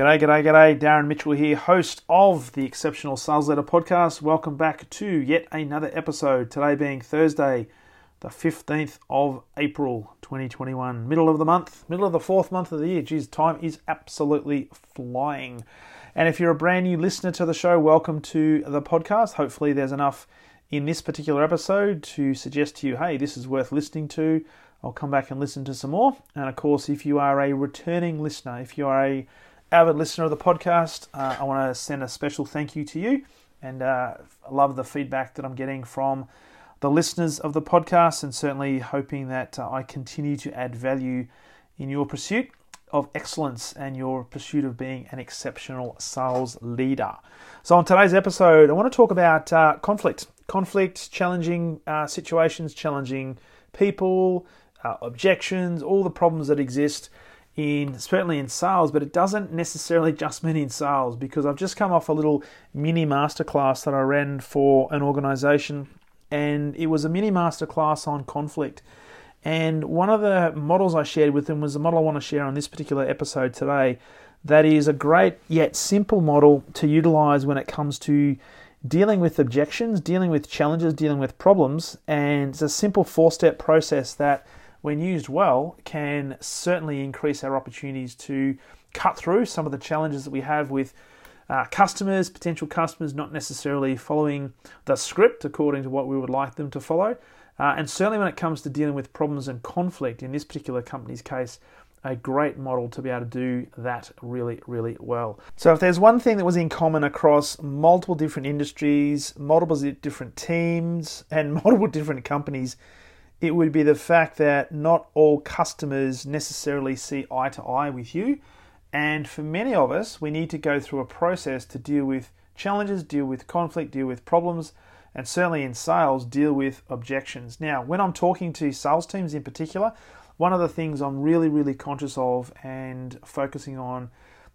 G'day, g'day, g'day. Darren Mitchell here, host of the Exceptional Sales Leader Podcast. Welcome back to yet another episode. Today being Thursday, the 15th of April 2021. Middle of the month, middle of the fourth month of the year. Geez, time is absolutely flying. And if you're a brand new listener to the show, welcome to the podcast. Hopefully, there's enough in this particular episode to suggest to you, hey, this is worth listening to. I'll come back and listen to some more. And of course, if you are a returning listener, if you are a avid listener of the podcast, uh, I want to send a special thank you to you. And uh, I love the feedback that I'm getting from the listeners of the podcast, and certainly hoping that uh, I continue to add value in your pursuit of excellence and your pursuit of being an exceptional sales leader. So, on today's episode, I want to talk about uh, conflict, conflict, challenging uh, situations, challenging people, uh, objections, all the problems that exist in certainly in sales, but it doesn't necessarily just mean in sales because I've just come off a little mini masterclass that I ran for an organization, and it was a mini masterclass on conflict. And one of the models I shared with them was the model I want to share on this particular episode today. That is a great yet simple model to utilize when it comes to dealing with objections, dealing with challenges, dealing with problems. And it's a simple four step process that when used well, can certainly increase our opportunities to cut through some of the challenges that we have with uh, customers, potential customers, not necessarily following the script according to what we would like them to follow. Uh, and certainly when it comes to dealing with problems and conflict, in this particular company's case, a great model to be able to do that really, really well. So, if there's one thing that was in common across multiple different industries, multiple different teams, and multiple different companies, it would be the fact that not all customers necessarily see eye to eye with you. And for many of us, we need to go through a process to deal with challenges, deal with conflict, deal with problems, and certainly in sales, deal with objections. Now, when I'm talking to sales teams in particular, one of the things I'm really, really conscious of and focusing on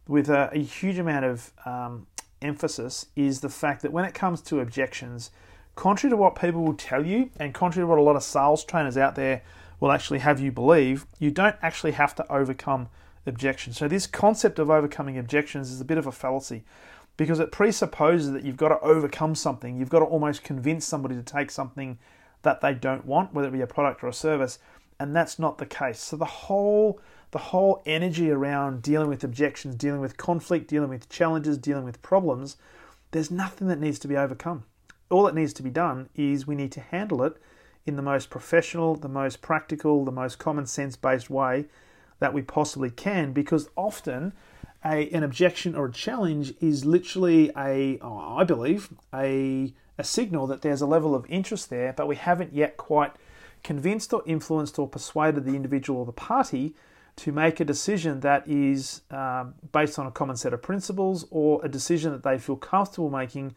with a, a huge amount of um, emphasis is the fact that when it comes to objections, contrary to what people will tell you, and contrary to what a lot of sales trainers out there will actually have you believe, you don't actually have to overcome objections. So, this concept of overcoming objections is a bit of a fallacy because it presupposes that you've got to overcome something. You've got to almost convince somebody to take something that they don't want, whether it be a product or a service, and that's not the case. So, the whole the whole energy around dealing with objections, dealing with conflict, dealing with challenges, dealing with problems, there's nothing that needs to be overcome all that needs to be done is we need to handle it in the most professional, the most practical, the most common sense based way that we possibly can because often a, an objection or a challenge is literally a, oh, I believe, a, a signal that there's a level of interest there, but we haven't yet quite convinced or influenced or persuaded the individual or the party to make a decision that is um, based on a common set of principles or a decision that they feel comfortable making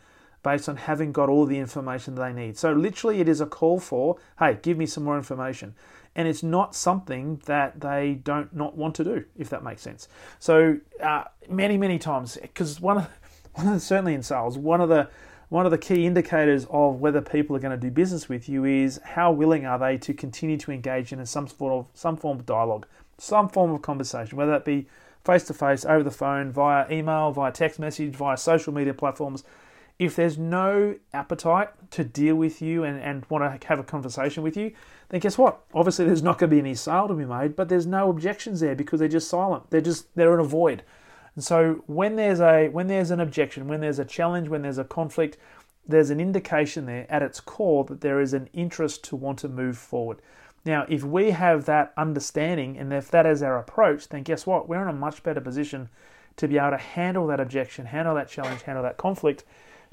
based on having got all the information they need. So, literally, it is a call for, hey, give me some more information. And it's not something that they don't not want to do, if that makes sense. So, uh, many, many times, because one of, one of the, certainly in sales, one of the one of the key indicators of whether people are going to do business with you is how willing are they to continue to engage in some sort of some form of dialogue, some form of conversation, whether that be face to face, over the phone, via email, via text message, via social media platforms if there's no appetite to deal with you and, and want to have a conversation with you, then guess what? Obviously, there's not going to be any sale to be made, but there's no objections there because they're just silent. They're just they're in a void. And so when there's a when there's an objection, when there's a challenge, when there's a conflict, there's an indication there at its core that there is an interest to want to move forward. Now, if we have that understanding and if that is our approach, then guess what? We're in a much better position to be able to handle that objection, handle that challenge, handle that conflict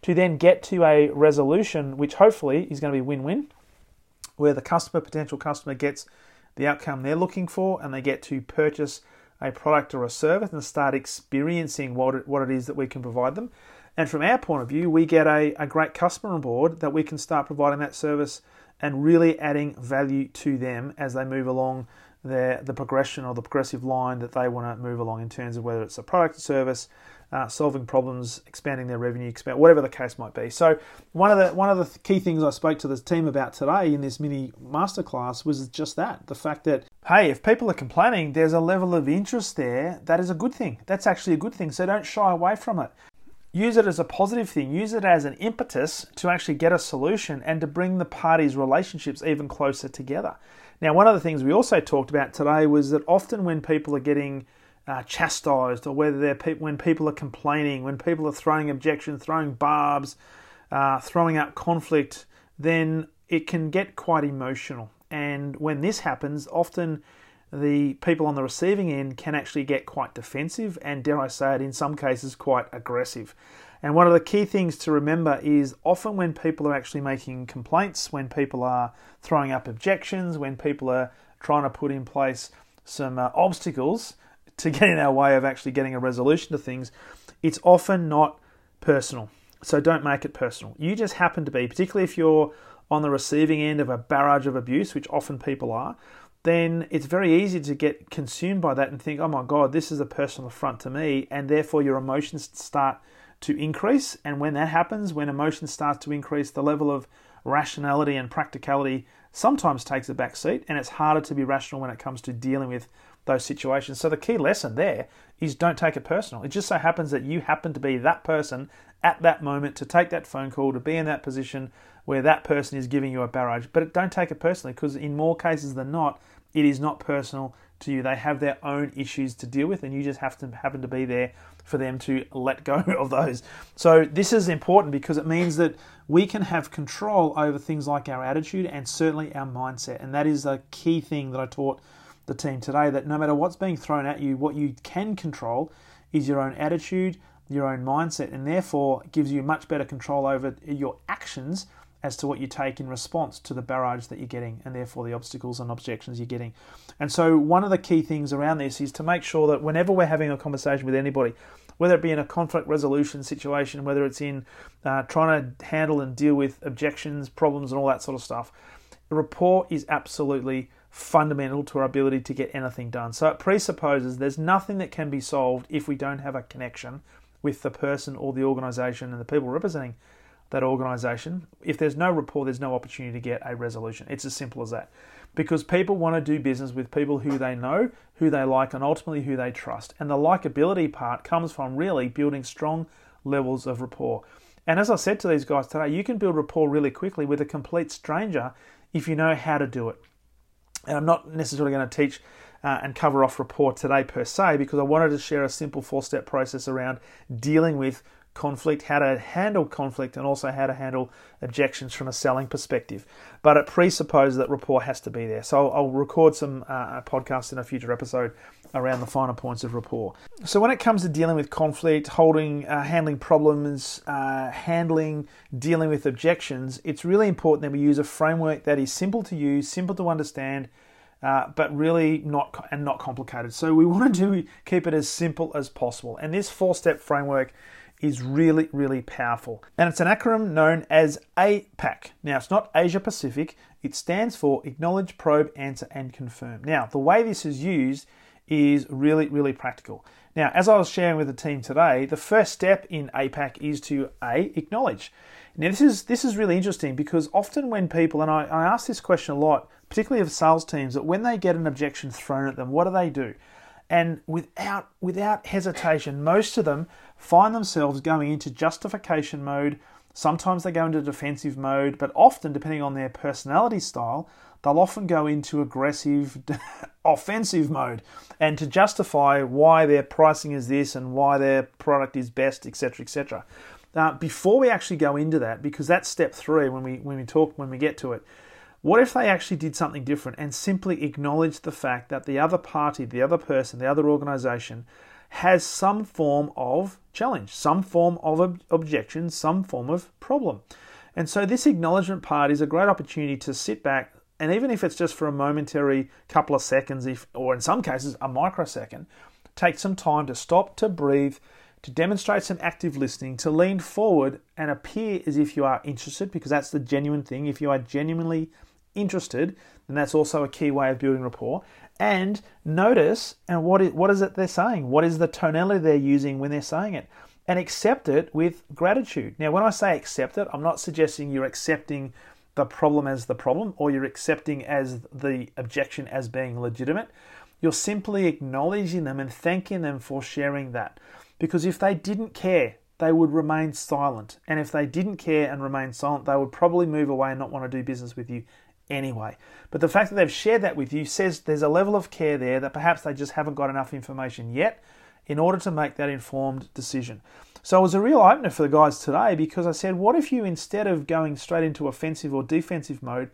to then get to a resolution which hopefully is going to be win win, where the customer, potential customer, gets the outcome they're looking for and they get to purchase a product or a service and start experiencing what it, what it is that we can provide them. And from our point of view, we get a, a great customer on board that we can start providing that service and really adding value to them as they move along their, the progression or the progressive line that they want to move along in terms of whether it's a product or service, uh, solving problems, expanding their revenue, expand, whatever the case might be. So one of the one of the key things I spoke to the team about today in this mini masterclass was just that the fact that hey, if people are complaining, there's a level of interest there that is a good thing. That's actually a good thing. So don't shy away from it. Use it as a positive thing. Use it as an impetus to actually get a solution and to bring the parties' relationships even closer together. Now, one of the things we also talked about today was that often when people are getting uh, chastised, or whether they're pe- when people are complaining, when people are throwing objections, throwing barbs, uh, throwing up conflict, then it can get quite emotional. And when this happens, often the people on the receiving end can actually get quite defensive and, dare I say it, in some cases, quite aggressive. And one of the key things to remember is often when people are actually making complaints, when people are throwing up objections, when people are trying to put in place some uh, obstacles to get in our way of actually getting a resolution to things, it's often not personal. So don't make it personal. You just happen to be, particularly if you're on the receiving end of a barrage of abuse, which often people are, then it's very easy to get consumed by that and think, oh my God, this is a personal affront to me. And therefore, your emotions start to increase. And when that happens, when emotions start to increase, the level of rationality and practicality sometimes takes a back seat, and it's harder to be rational when it comes to dealing with those situations. So the key lesson there is don't take it personal. It just so happens that you happen to be that person at that moment to take that phone call, to be in that position where that person is giving you a barrage. But don't take it personally because in more cases than not, it is not personal to you. They have their own issues to deal with, and you just have to happen to be there for them to let go of those. So, this is important because it means that we can have control over things like our attitude and certainly our mindset. And that is a key thing that I taught the team today that no matter what's being thrown at you, what you can control is your own attitude, your own mindset, and therefore gives you much better control over your actions as to what you take in response to the barrage that you're getting and therefore the obstacles and objections you're getting. And so, one of the key things around this is to make sure that whenever we're having a conversation with anybody, whether it be in a conflict resolution situation, whether it's in uh, trying to handle and deal with objections, problems, and all that sort of stuff, rapport is absolutely fundamental to our ability to get anything done. So it presupposes there's nothing that can be solved if we don't have a connection with the person or the organization and the people representing that organization. If there's no rapport, there's no opportunity to get a resolution. It's as simple as that. Because people want to do business with people who they know, who they like, and ultimately who they trust. And the likability part comes from really building strong levels of rapport. And as I said to these guys today, you can build rapport really quickly with a complete stranger if you know how to do it. And I'm not necessarily going to teach uh, and cover off rapport today per se because I wanted to share a simple four step process around dealing with conflict, how to handle conflict, and also how to handle objections from a selling perspective. But it presupposes that rapport has to be there. So I'll, record some uh, podcasts in a future episode around the finer points of rapport. So when it comes to dealing with conflict, holding, uh, handling problems, uh, handling, dealing with objections, it's really important that we use a framework that is simple to use, simple to understand. Uh, but really not and not complicated. So we want to keep it as simple as possible. And this four-step framework is really, really powerful. And it's an acronym known as APAC. Now, it's not Asia Pacific, it stands for Acknowledge, Probe, Answer, and Confirm. Now, the way this is used is really, really practical. Now, as I was sharing with the team today, the first step in APAC is to A, acknowledge. Now, this is, this is really interesting because often when people, and I, I ask this question a lot, particularly of sales teams, that when they get an objection thrown at them, what do they do? And without, without hesitation, most of them find themselves going into justification mode. Sometimes they go into defensive mode, but often, depending on their personality style, they'll often go into aggressive, offensive mode and to justify why their pricing is this and why their product is best, etc., etc. Now, before we actually go into that, because that's step three when we when we talk when we get to it, what if they actually did something different and simply acknowledged the fact that the other party, the other person, the other organization has some form of challenge, some form of ob- objection, some form of problem? And so, this acknowledgement part is a great opportunity to sit back, And even if it's just for a momentary couple of seconds, if or in some cases a microsecond, take some time to stop, to breathe, to demonstrate some active listening, to lean forward and appear as if you are interested, because that's the genuine thing. If you are genuinely interested, then that's also a key way of building rapport. And notice and what is, what is it they're saying? What is the tonality they're using when they're saying it? And accept it with gratitude. Now, when I say accept it, I'm not suggesting you're accepting the problem as the problem or you're accepting as the objection as being legitimate. You're simply acknowledging them and thanking them for sharing that. Because if they didn't care, they would remain silent. And if they didn't care and remain silent, they would probably move away and not want to do business with you anyway. But the fact that they've shared that with you says there's a level of care there that perhaps they just haven't got enough information yet in order to make that informed decision. So it was a real opener for the guys today because I said, what if you, instead of going straight into offensive or defensive mode,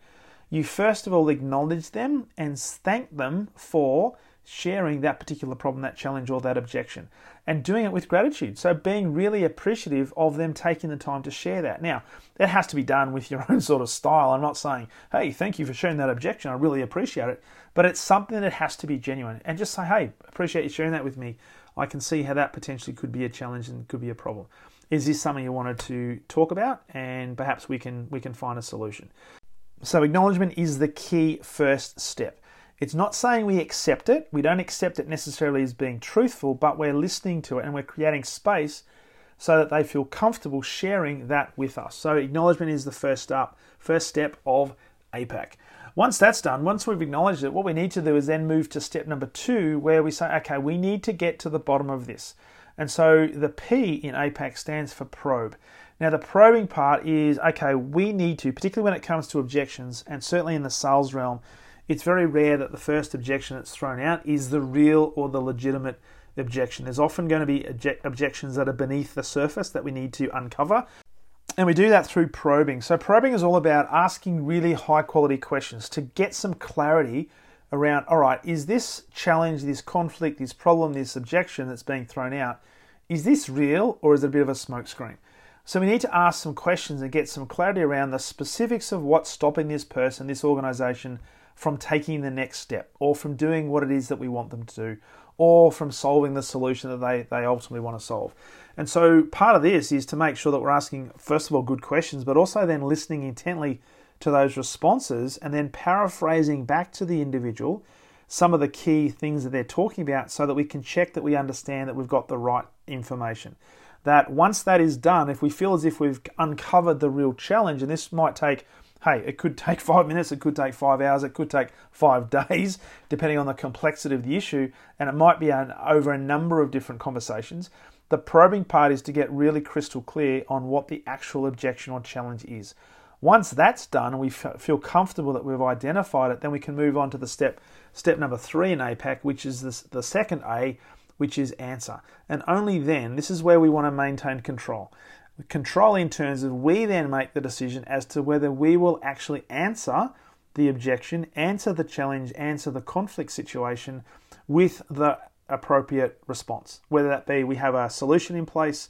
you first of all acknowledge them and thank them for sharing that particular problem, that challenge, or that objection, and doing it with gratitude. So, being really appreciative of them taking the time to share that. Now, that has to be done with your own sort of style. I'm not saying, hey, thank you for sharing that objection. I really appreciate it. But it's something that has to be genuine. And just say, hey, appreciate you sharing that with me. I can see how that potentially could be a challenge and could be a problem. Is this something you wanted to talk about? And perhaps we can we can find a solution. So acknowledgement is the key first step. It's not saying we accept it. We don't accept it necessarily as being truthful, but we're listening to it and we're creating space so that they feel comfortable sharing that with us. So acknowledgement is the first step, first step of APAC. Once that's done, once we've acknowledged it, what we need to do is then move to step number two, where we say, okay, we need to get to the bottom of this. And so the P in APAC stands for probe. Now, the probing part is okay, we need to, particularly when it comes to objections, and certainly in the sales realm, it's very rare that the first objection that's thrown out is the real or the legitimate objection. There's often going to be object- objections that are beneath the surface that we need to uncover. And we do that through probing. So, probing is all about asking really high quality questions to get some clarity around all right, is this challenge, this conflict, this problem, this objection that's being thrown out, is this real or is it a bit of a smokescreen? So, we need to ask some questions and get some clarity around the specifics of what's stopping this person, this organization, from taking the next step or from doing what it is that we want them to do or from solving the solution that they, they ultimately want to solve. And so part of this is to make sure that we're asking, first of all, good questions, but also then listening intently to those responses and then paraphrasing back to the individual some of the key things that they're talking about so that we can check that we understand that we've got the right information. That once that is done, if we feel as if we've uncovered the real challenge, and this might take hey, it could take five minutes, it could take five hours, it could take five days, depending on the complexity of the issue, and it might be an, over a number of different conversations. The probing part is to get really crystal clear on what the actual objection or challenge is. Once that's done and we f- feel comfortable that we've identified it, then we can move on to the step step number three in APAC, which is this, the second A, which is answer. And only then, this is where we want to maintain control control in terms of we then make the decision as to whether we will actually answer the objection, answer the challenge, answer the conflict situation with the appropriate response. Whether that be we have a solution in place,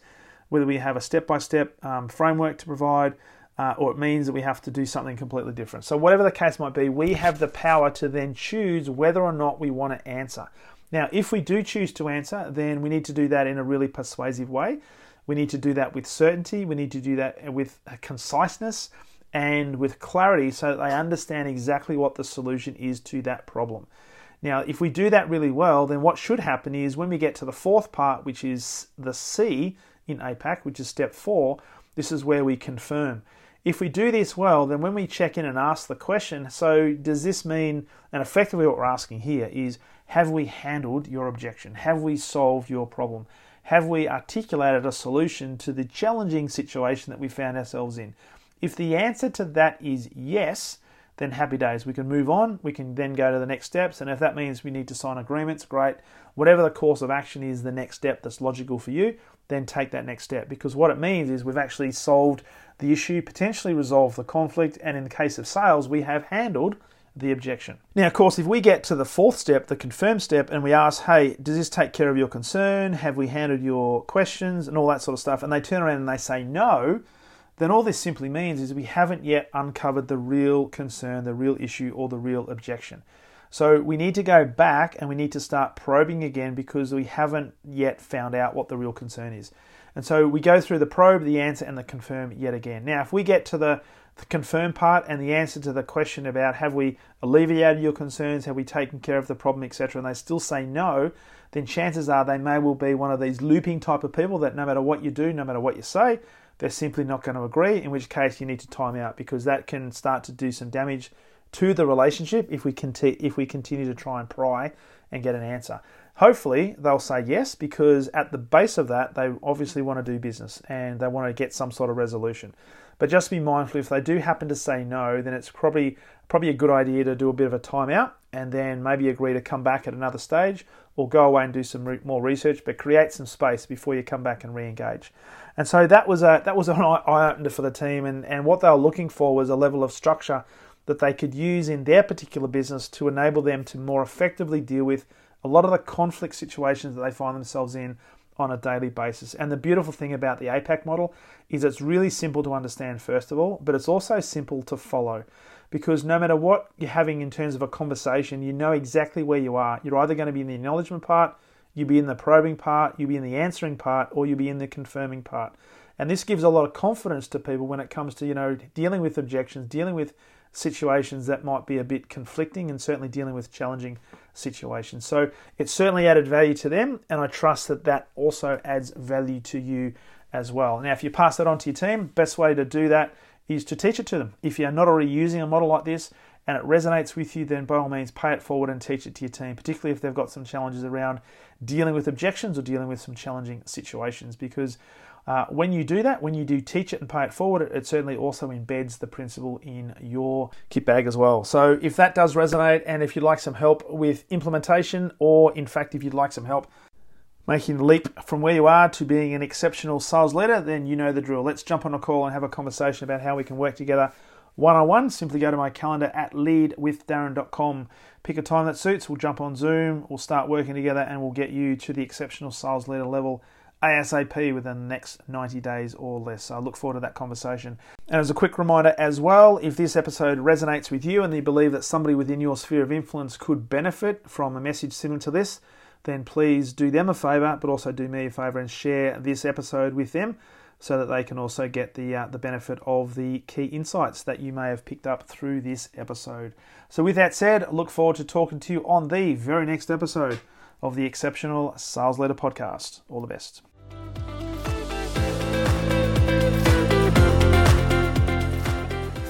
whether we have a step by step framework to provide, uh, or it means that we have to do something completely different. So, whatever the case might be, we have the power to then choose whether or not we want to answer. Now, if we do choose to answer, then we need to do that in a really persuasive way. We need to do that with certainty. We need to do that with conciseness and with clarity so that they understand exactly what the solution is to that problem. Now, if we do that really well, then what should happen is when we get to the fourth part, which is the C in APAC, which is step four, this is where we confirm. If we do this well, then when we check in and ask the question, so does this mean, and effectively what we're asking here is, have we handled your objection? Have we solved your problem? Have we articulated a solution to the challenging situation that we found ourselves in? If the answer to that is yes, then happy days. We can move on. We can then go to the next steps. And if that means we need to sign agreements, great. Whatever the course of action is, the next step that's logical for you, then take that next step. Because what it means is we've actually solved the issue, potentially resolved the conflict, and in the case of sales, we have handled the objection. Now, of course, if we get to the fourth step, the confirm step, and we ask, hey, does this take care of your concern? Have we handled your questions and all that sort of stuff? And they turn around and they say no, then all this simply means is we haven't yet uncovered the real concern, the real issue, or the real objection. So we need to go back and we need to start probing again because we haven't yet found out what the real concern is. And so we go through the probe, the answer, and the confirm yet again. Now, if we get to the, the confirm part and the answer to the question about have we alleviated your concerns, have we taken care of the problem, etc., and they still say no, then chances are they may well be one of these looping type of people that no matter what you do, no matter what you say, they're simply not going to agree, in which case you need to time out because that can start to do some damage to the relationship if we, conti- if we continue to try and pry and get an answer. Hopefully, they'll say yes because at the base of that, they obviously want to do business and they want to get some sort of resolution. But just be mindful if they do happen to say no, then it's probably probably a good idea to do a bit of a timeout and then maybe agree to come back at another stage or go away and do some re- more research, but create some space before you come back and re-engage. And so that was a that was an eye opener for the team, and, and what they were looking for was a level of structure that they could use in their particular business to enable them to more effectively deal with a lot of the conflict situations that they find themselves in on a daily basis. And the beautiful thing about the APAC model is it's really simple to understand, first of all, but it's also simple to follow because no matter what you're having in terms of a conversation, you know exactly where you are. You're either going to be in the acknowledgement part, you'll be in the probing part, you'll be in the answering part, or you'll be in the confirming part. And this gives a lot of confidence to people when it comes to, you know, dealing with objections, dealing with situations that might be a bit conflicting and certainly dealing with challenging situations. So it certainly added value to them, and I trust that that also adds value to you as well. Now, if you pass that on to your team, best way to do that is to teach it to them. If you're not already using a model like this and it resonates with you, then by all means pay it forward and teach it to your team, particularly if they've got some challenges around dealing with objections or dealing with some challenging situations. Because uh, when you do that, when you do teach it and pay it forward, it, it, certainly also embeds the principle in your kit bag as well. So if that does resonate, and if you'd like some help with implementation, or in fact, if you'd like some help making the leap from where you are to being an exceptional sales leader, then you know the drill. Let's jump on a call and have a conversation about how we can work together one on one. Simply go to my calendar at leadwithdarren.com. Pick a time that suits. We'll jump on Zoom. We'll start working together and we'll get you to the exceptional sales leader level ASAP within the next 90 days or less. So I look forward to that conversation. And as a quick reminder as well, if this episode resonates with you and you believe that somebody within your sphere of influence could benefit from a message similar to this, then please do them a favor, but also do me a favor and share this episode with them so that they can also get the uh, the benefit of the key insights that you may have picked up through this episode. So with that said, I look forward to talking to you on the very next episode of the Exceptional Sales Leader podcast. All the best.